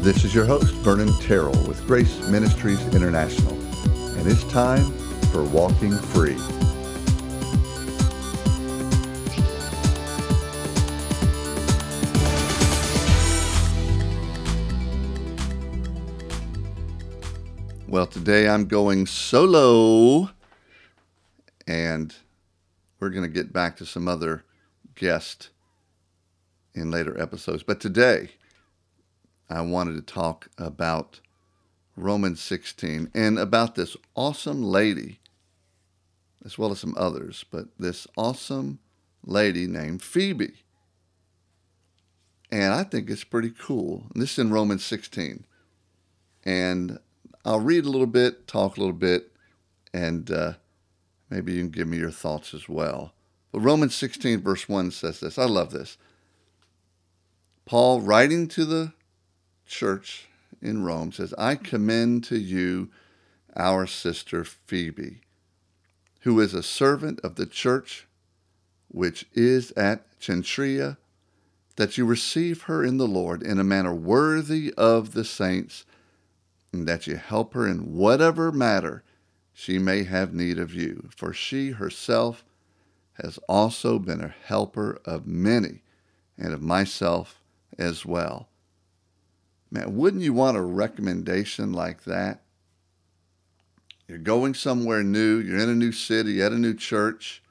This is your host, Vernon Terrell with Grace Ministries International, and it's time for Walking Free. Well, today I'm going solo, and we're going to get back to some other guests in later episodes. But today, I wanted to talk about Romans 16 and about this awesome lady, as well as some others, but this awesome lady named Phoebe. And I think it's pretty cool. And this is in Romans 16. And I'll read a little bit, talk a little bit, and uh, maybe you can give me your thoughts as well. But Romans 16, verse 1 says this. I love this. Paul, writing to the church in Rome says, I commend to you our sister Phoebe, who is a servant of the church which is at Cenchrea, that you receive her in the Lord in a manner worthy of the saints, and that you help her in whatever matter she may have need of you. For she herself has also been a helper of many, and of myself as well. Man, wouldn't you want a recommendation like that? You're going somewhere new, you're in a new city, at a new church,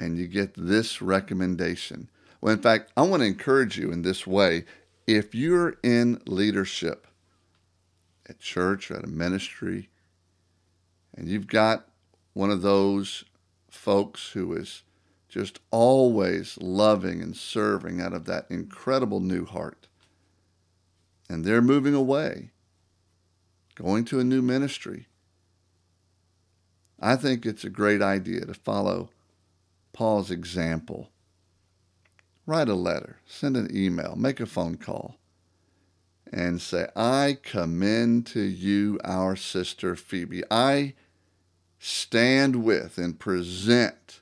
and you get this recommendation. Well, in fact, I want to encourage you in this way. If you're in leadership at church or at a ministry, and you've got one of those folks who is just always loving and serving out of that incredible new heart, and they're moving away, going to a new ministry. I think it's a great idea to follow Paul's example. Write a letter, send an email, make a phone call, and say, I commend to you our sister Phoebe. I stand with and present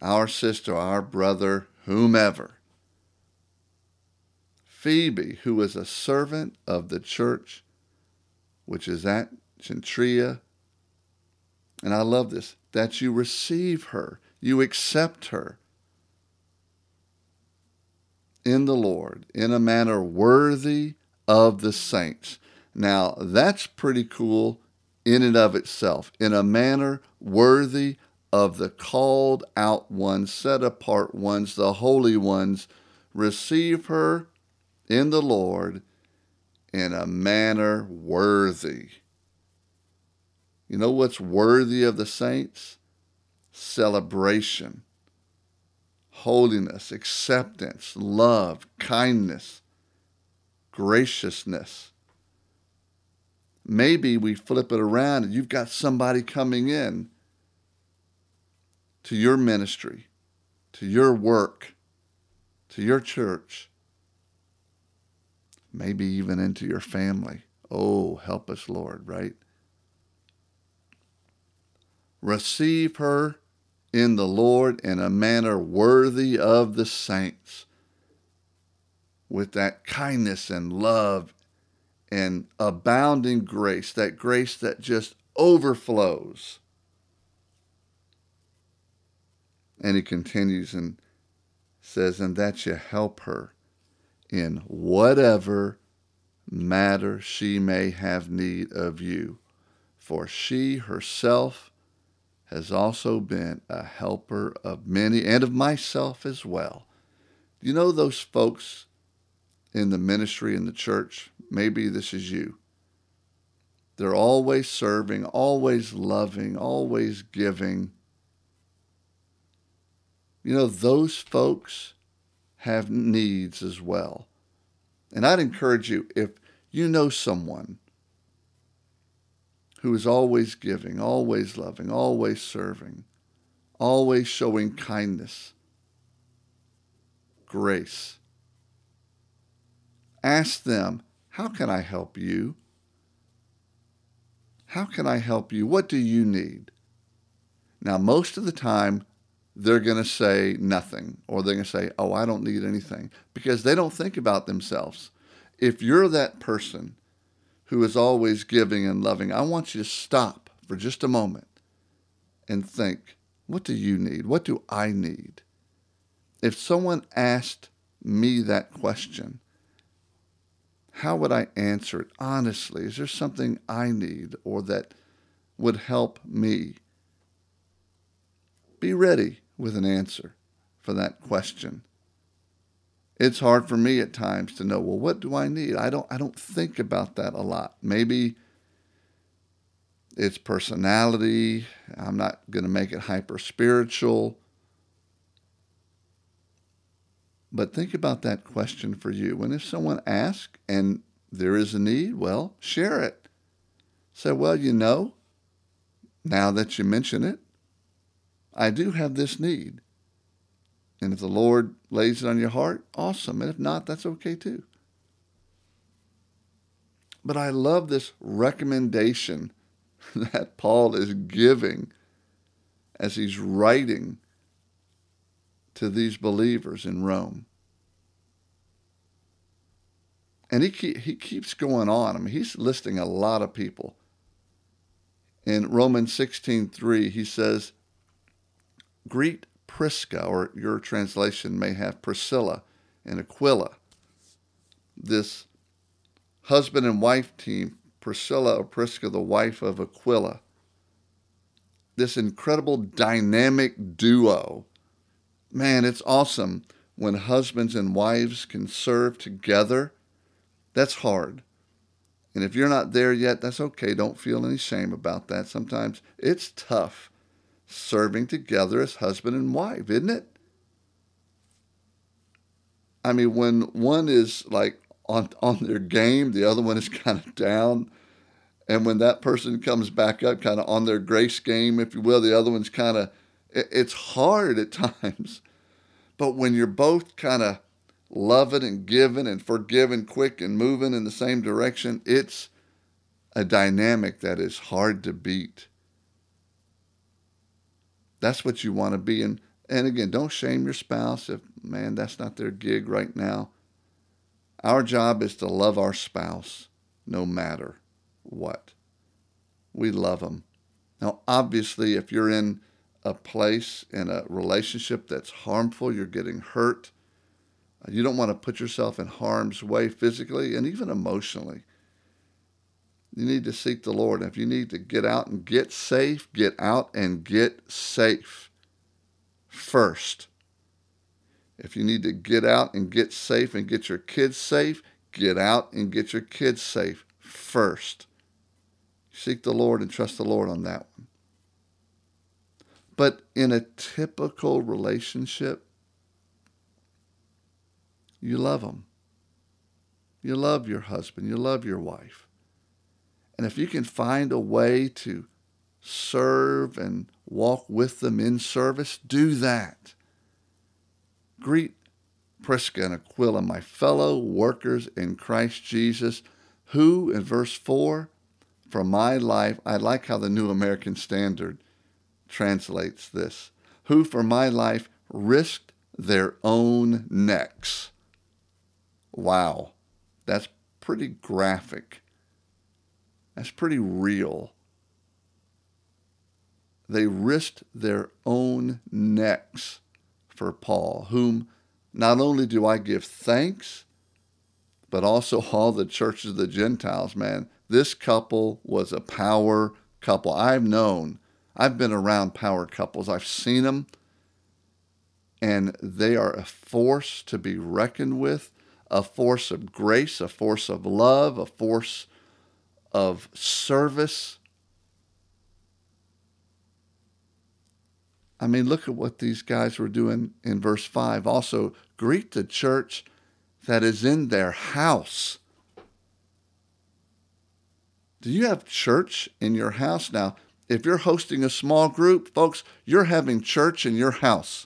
our sister, our brother, whomever Phoebe, who is a servant of the church, which is at Cenchrea. And I love this that you receive her, you accept her in the Lord in a manner worthy of the saints. Now, that's pretty cool in and of itself, in a manner worthy of the called out ones, set apart ones, the holy ones. Receive her in the Lord in a manner worthy. You know what's worthy of the saints? Celebration, holiness, acceptance, love, kindness, graciousness. Maybe we flip it around and you've got somebody coming in to your ministry, to your work, to your church maybe even into your family. Oh, help us, Lord, right? Receive her in the Lord in a manner worthy of the saints, with that kindness and love and abounding grace, that grace that just overflows. And he continues and says, and that you help her in whatever matter she may have need of you, for she herself has also been a helper of many and of myself as well. You know those folks in the ministry in the church? Maybe this is you. They're always serving, always loving, always giving. You know, those folks have needs as well. And I'd encourage you if you know someone who is always giving, always loving, always serving, always showing kindness, grace, ask them, How can I help you? How can I help you? What do you need? Now, most of the time, they're going to say nothing or they're going to say, oh, I don't need anything because they don't think about themselves. If you're that person who is always giving and loving, I want you to stop for just a moment and think, what do you need? What do I need? If someone asked me that question, how would I answer it honestly? Is there something I need or that would help me? Be ready with an answer for that question. It's hard for me at times to know, well, what do I need? I don't I don't think about that a lot. Maybe it's personality. I'm not going to make it hyper spiritual. But think about that question for you. And if someone asks and there is a need, well, share it. Say, well, you know, now that you mention it, I do have this need. And if the Lord lays it on your heart, awesome. And if not, that's okay too. But I love this recommendation that Paul is giving as he's writing to these believers in Rome. And he, keep, he keeps going on. I mean, he's listing a lot of people. In Romans 16:3, he says, Greet Prisca, or your translation may have Priscilla and Aquila. This husband and wife team, Priscilla or Prisca, the wife of Aquila. This incredible dynamic duo. Man, it's awesome when husbands and wives can serve together. That's hard. And if you're not there yet, that's okay. Don't feel any shame about that. Sometimes it's tough serving together as husband and wife, isn't it? I mean, when one is like on on their game, the other one is kind of down. And when that person comes back up, kind of on their grace game, if you will, the other one's kind of, it's hard at times. But when you're both kind of loving and giving and forgiving quick and moving in the same direction, it's a dynamic that is hard to beat. That's what you want to be. And, and again, don't shame your spouse if, man, that's not their gig right now. Our job is to love our spouse no matter what. We love them. Now, obviously, if you're in a place in a relationship that's harmful, you're getting hurt, you don't want to put yourself in harm's way physically and even emotionally. You need to seek the Lord. If you need to get out and get safe, get out and get safe first. If you need to get out and get safe and get your kids safe, get out and get your kids safe first. Seek the Lord and trust the Lord on that one. But in a typical relationship, you love them. You love your husband. You love your wife. And if you can find a way to serve and walk with them in service, do that. Greet Prisca and Aquila, my fellow workers in Christ Jesus, who, in verse 4, for my life, I like how the New American Standard translates this, who for my life risked their own necks. Wow, that's pretty graphic. That's pretty real. They risked their own necks for Paul, whom not only do I give thanks, but also all the churches of the Gentiles, man. This couple was a power couple. I've known, I've been around power couples, I've seen them, and they are a force to be reckoned with, a force of grace, a force of love, a force of service. I mean, look at what these guys were doing in verse 5. Also, greet the church that is in their house. Do you have church in your house? Now, if you're hosting a small group, folks, you're having church in your house.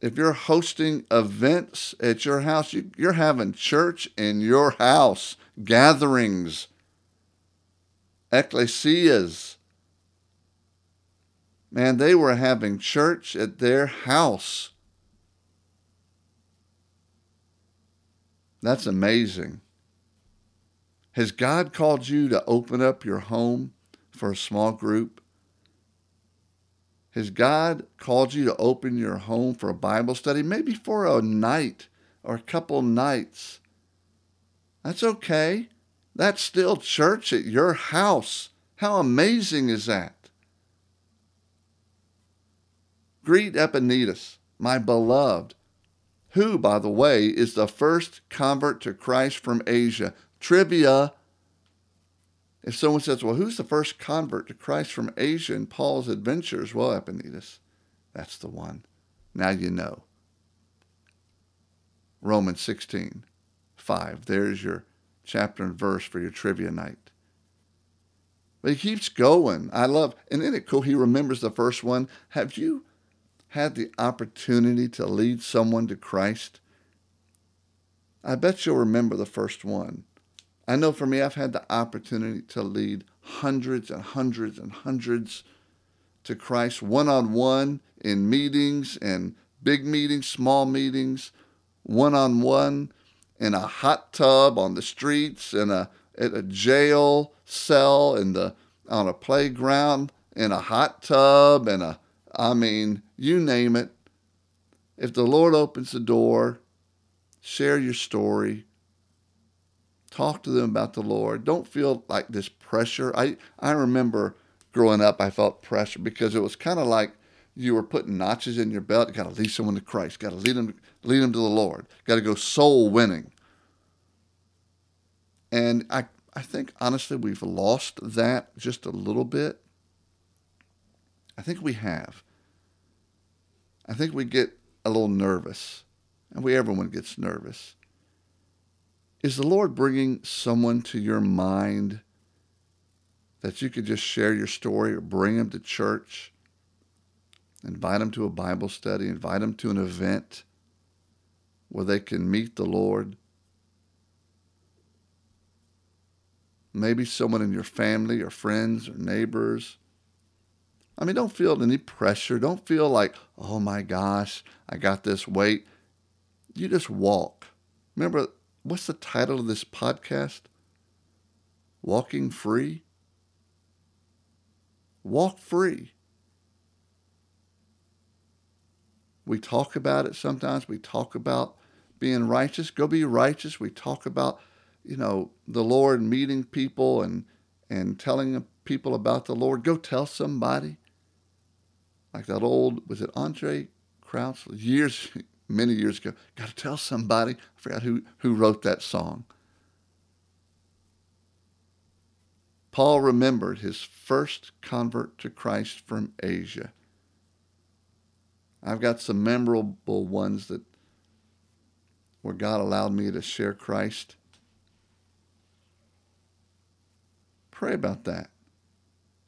If you're hosting events at your house, you, are having church in your house gatherings, ecclesias. Man, they were having church at their house. That's amazing. Has God called you to open up your home for a small group? Has God called you to open your home for a Bible study, maybe for a night or a couple nights? That's okay. That's still church at your house. How amazing is that? Greet Epaenetus, my beloved, who, by the way, is the first convert to Christ from Asia. Trivia. If someone says, well, who's the first convert to Christ from Asia in Paul's adventures? Well, Epaenetus, that's the one. Now you know. Romans 16, 5. There's your chapter and verse for your trivia night. But he keeps going. I love, and isn't it cool? He remembers the first one. Have you had the opportunity to lead someone to Christ? I bet you'll remember the first one. I know for me, I've had the opportunity to lead hundreds and hundreds and hundreds to Christ one on one in meetings and big meetings, small meetings, one on one in a hot tub on the streets, in a a jail cell, in the on a playground, in a hot tub, and a I mean, you name it. If the Lord opens the door, share your story. Talk to them about the Lord. Don't feel like this pressure. I, I remember growing up, I felt pressure because it was kind of like you were putting notches in your belt. You got to lead someone to Christ. Got to lead them, lead them to the Lord. Got to go soul winning. And I, I think honestly we've lost that just a little bit. I think we have. I think we get a little nervous, and we everyone gets nervous. Is the Lord bringing someone to your mind that you could just share your story or bring them to church? Invite them to a Bible study, invite them to an event where they can meet the Lord. Maybe someone in your family or friends or neighbors. I mean, don't feel any pressure. Don't feel like, oh my gosh, I got this weight. You just walk. Remember, what's the title of this podcast? Walking Free? Walk free. We talk about it sometimes. We talk about being righteous. Go be righteous. We talk about, you know, the Lord meeting people and and telling people about the Lord. Go tell somebody. Like that old was it Andraé Crouch years many years ago. Got to tell somebody. I forgot who who wrote that song. Paul remembered his first convert to Christ from Asia. I've got some memorable ones that where God allowed me to share Christ. Pray about that.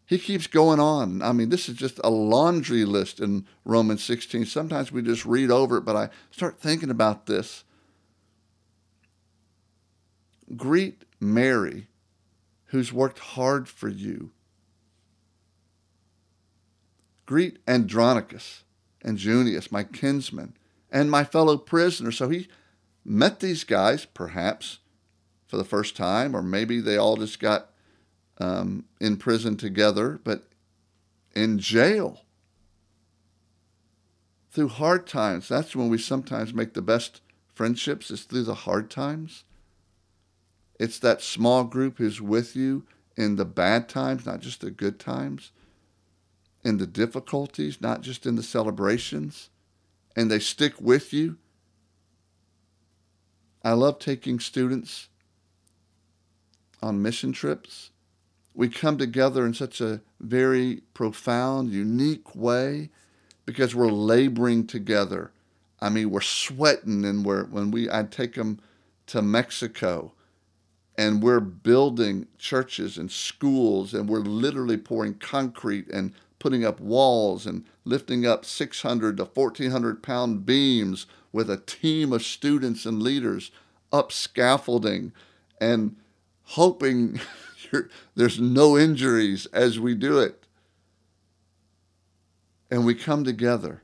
He keeps going on. I mean, this is just a laundry list in Romans 16. Sometimes we just read over it, but I start thinking about this. Greet Mary, who's worked hard for you. Greet Andronicus and Junias, my kinsmen, and my fellow prisoners. So he met these guys, perhaps for the first time, or maybe they all just got um, in prison together, but in jail. Through hard times, that's when we sometimes make the best friendships, it's through the hard times. It's that small group who's with you in the bad times, not just the good times, in the difficulties, not just in the celebrations, and they stick with you. I love taking students on mission trips we come together in such a very profound, unique way because we're laboring together. I mean, we're sweating, and we're when we I take them to Mexico, and we're building churches and schools, and we're literally pouring concrete and putting up walls and lifting up 600 to 1400 pound beams with a team of students and leaders up scaffolding and hoping there's no injuries as we do it. and we come together.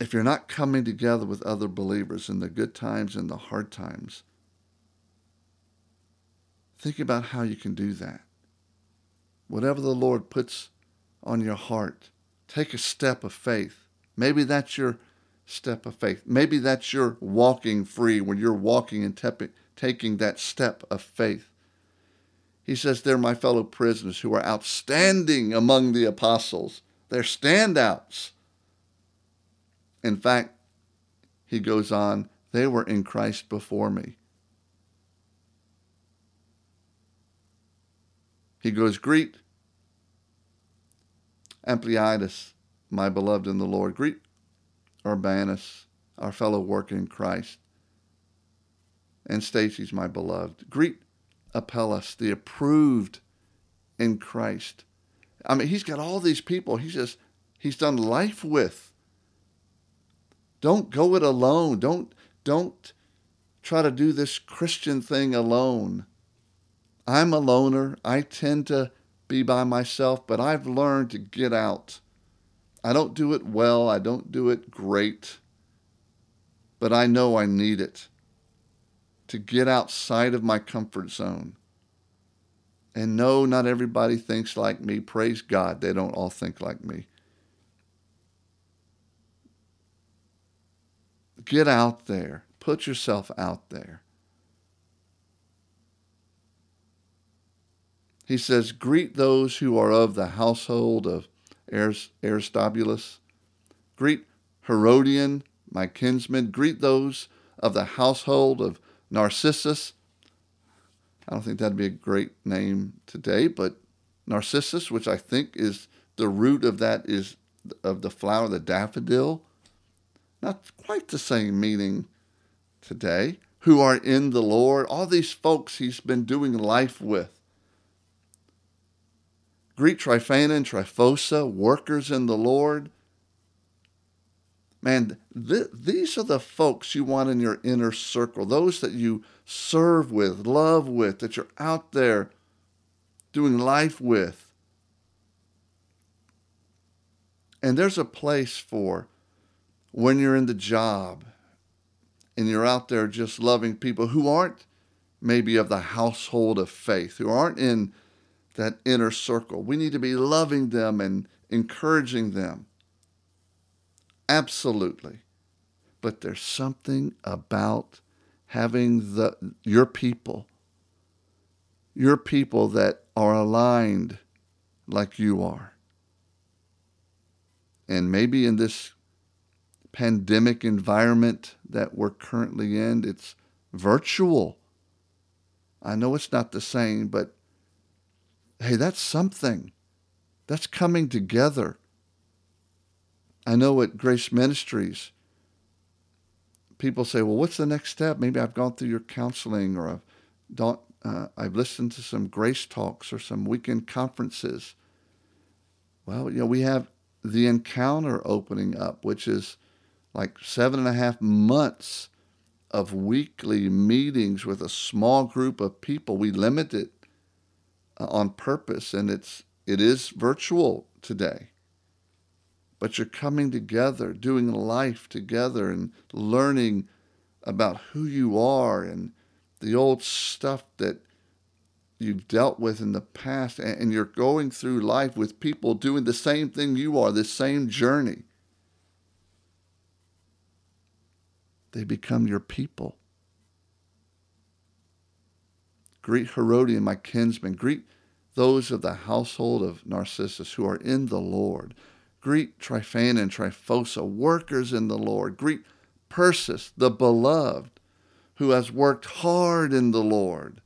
If you're not coming together with other believers in the good times and the hard times, think about how you can do that. Whatever the Lord puts on your heart, take a step of faith. Maybe that's your step of faith. Maybe that's your walking free when you're walking and taking that step of faith. He says, They're my fellow prisoners who are outstanding among the apostles. They're standouts. In fact, he goes on, they were in Christ before me. He goes, Greet Ampliatus, my beloved in the Lord. Greet Urbanus, our fellow worker in Christ. And Stachys, my beloved. Greet Apelles, the approved in Christ. I mean, he's got all these people he's just he's done life with. Don't go it alone. Don't don't try to do this Christian thing alone. I'm a loner. I tend to be by myself, but I've learned to get out. I don't do it well, I don't do it great, but I know I need it to get outside of my comfort zone. And no, not everybody thinks like me. Praise God, they don't all think like me. Get out there. Put yourself out there. He says, Greet those who are of the household of Aristobulus. Greet Herodion, my kinsman. Greet those of the household of Narcissus. I don't think that'd be a great name today, but Narcissus, which I think is the root of that is of the flower, the daffodil. Not quite the same meaning today. Who are in the Lord. All these folks he's been doing life with. Greet Tryphena and Tryphosa, workers in the Lord. Man, th- these are the folks you want in your inner circle, those that you serve with, love with, that you're out there doing life with. And there's a place for when you're in the job and you're out there just loving people who aren't maybe of the household of faith, who aren't in that inner circle. We need to be loving them and encouraging them. Absolutely. But there's something about having the your people your people that are aligned like you are. And maybe in this pandemic environment that we're currently in, it's virtual. I know it's not the same, but hey, that's something. That's coming together. I know at Grace Ministries, people say, well, what's the next step? Maybe I've gone through your counseling or I've, uh, I've listened to some grace talks or some weekend conferences. Well, you know, we have the encounter opening up, which is like seven and a half months of weekly meetings with a small group of people. We limit it on purpose, and it's it is virtual today. But you're coming together, doing life together, and learning about who you are and the old stuff that you've dealt with in the past, and you're going through life with people doing the same thing you are, the same journey. They become your people. Greet Herodion, my kinsman. Greet those of the household of Narcissus who are in the Lord. Greet Tryphena and Tryphosa, workers in the Lord. Greet Persis, the beloved, who has worked hard in the Lord.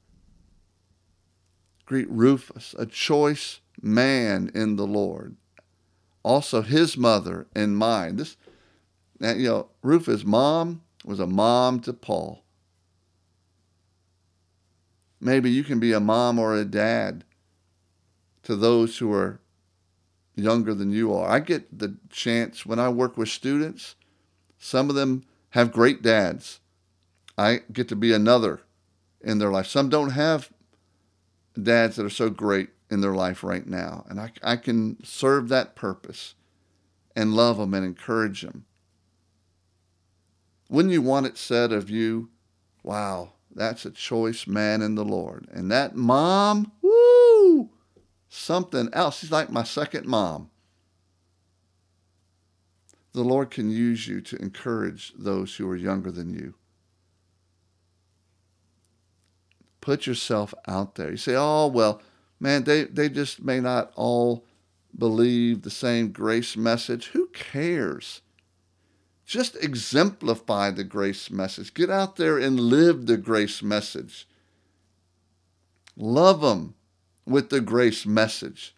Greet Rufus, a choice man in the Lord. Also his mother and mine. This, you know, Rufus' mom was a mom to Paul. Maybe you can be a mom or a dad to those who are younger than you are. I get the chance when I work with students, some of them have great dads. I get to be another in their life. Some don't have dads that are so great in their life right now. And I, I can serve that purpose and love them and encourage them. Wouldn't you want it said of you, wow, that's a choice man in the Lord. And that mom, woo, something else. She's like my second mom. The Lord can use you to encourage those who are younger than you. Put yourself out there. You say, oh, well, man, they, they just may not all believe the same grace message. Who cares? Just exemplify the grace message. Get out there and live the grace message. Love them with the grace message.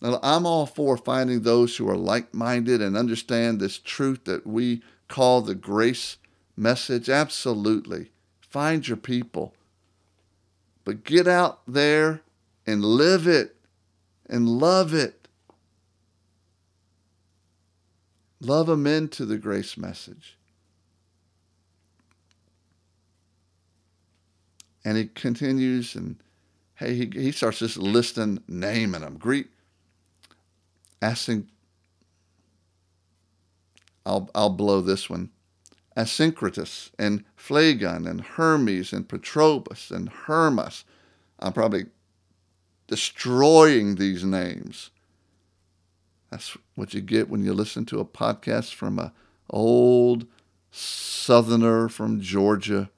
Now, I'm all for finding those who are like minded and understand this truth that we call the grace message. Absolutely. Find your people. But get out there and live it and love it. Love them into the grace message. And he continues and hey, he, he starts just listing, naming them. Greet, asking, I'll, I'll blow this one. Asyncritus and Phlegon and Hermes and Petrobus and Hermas. I'm probably destroying these names. That's what you get when you listen to a podcast from a old southerner from Georgia.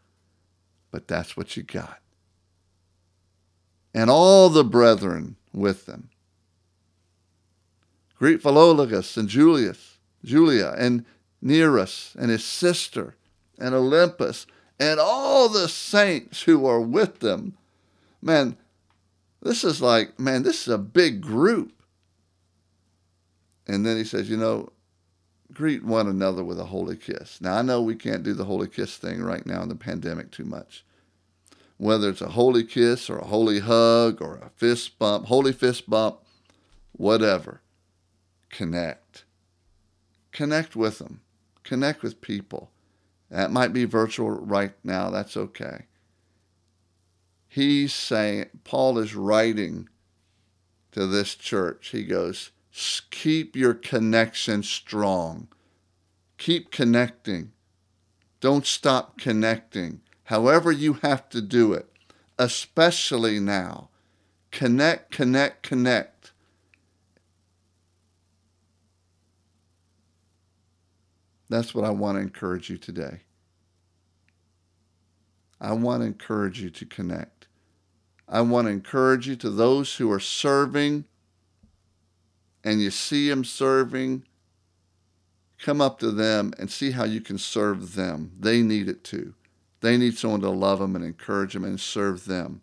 But that's what you got. And all the brethren with them. Greet Philologus and Julius, Julia and Nereus and his sister and Olympus, and all the saints who are with them. Man, this is like, man, this is a big group. And then he says, you know, greet one another with a holy kiss. Now, I know we can't do the holy kiss thing right now in the pandemic too much. Whether it's a holy kiss or a holy hug or a fist bump, holy fist bump, whatever, connect. Connect with them. Connect with people. That might be virtual right now. That's okay. He's saying, Paul is writing to this church. He goes, keep your connection strong. Keep connecting. Don't stop connecting. However, you have to do it, especially now. Connect, connect, connect. That's what I want to encourage you today. I want to encourage you to connect. I want to encourage you to those who are serving and you see them serving, come up to them and see how you can serve them. They need it too. They need someone to love them and encourage them and serve them.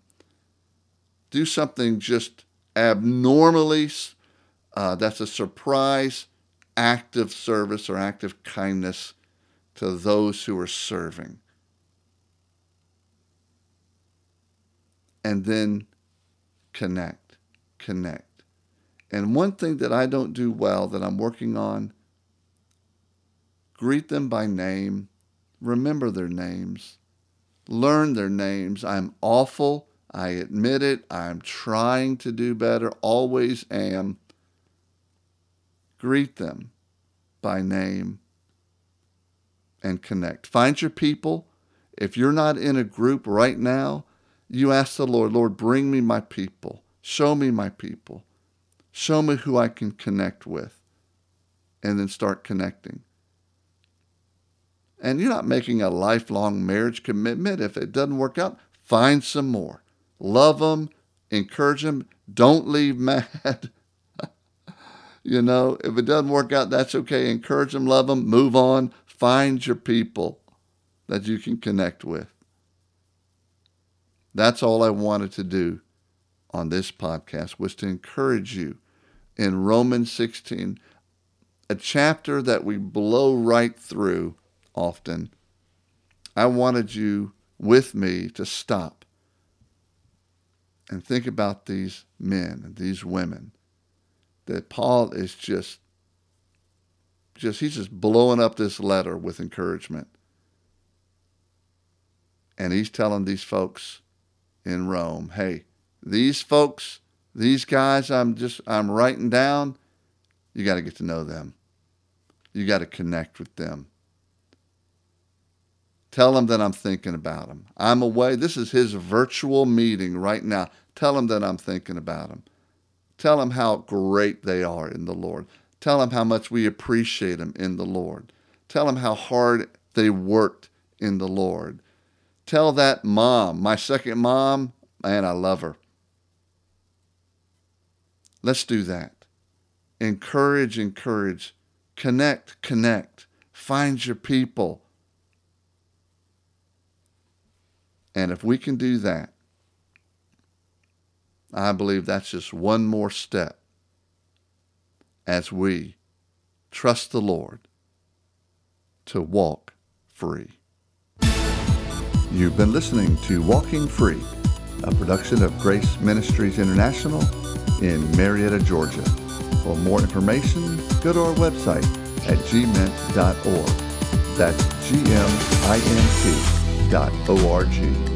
Do something just abnormally, uh, that's a surprise act of service or act of kindness to those who are serving. And then connect, connect. And one thing that I don't do well that I'm working on greet them by name, remember their names, learn their names. I'm awful. I admit it. I'm trying to do better, always am. Greet them by name and connect. Find your people. If you're not in a group right now, you ask the Lord, Lord, bring me my people. Show me my people. Show me who I can connect with. And then start connecting. And you're not making a lifelong marriage commitment. If it doesn't work out, find some more. Love them, encourage them. Don't leave mad. you know, if it doesn't work out, that's okay. Encourage them, love them, move on. Find your people that you can connect with. That's all I wanted to do on this podcast was to encourage you in Romans 16, a chapter that we blow right through often. I wanted you with me to stop and think about these men and these women that Paul is just just he's just blowing up this letter with encouragement. And he's telling these folks in Rome, hey, these folks, these guys I'm just I'm writing down, you got to get to know them. You got to connect with them. Tell them that I'm thinking about them. I'm away. This is his virtual meeting right now. Tell him that I'm thinking about him. Tell him how great they are in the Lord. Tell him how much we appreciate them in the Lord. Tell him how hard they worked in the Lord. Tell that mom, my second mom, man, I love her. Let's do that. Encourage, encourage. Connect, connect. Find your people. And if we can do that, I believe that's just one more step as we trust the Lord to walk free. You've been listening to Walking Free, a production of Grace Ministries International in Marietta, Georgia. For more information, go to our website at gmint.org. That's G-M-I-N-T dot O-R-G.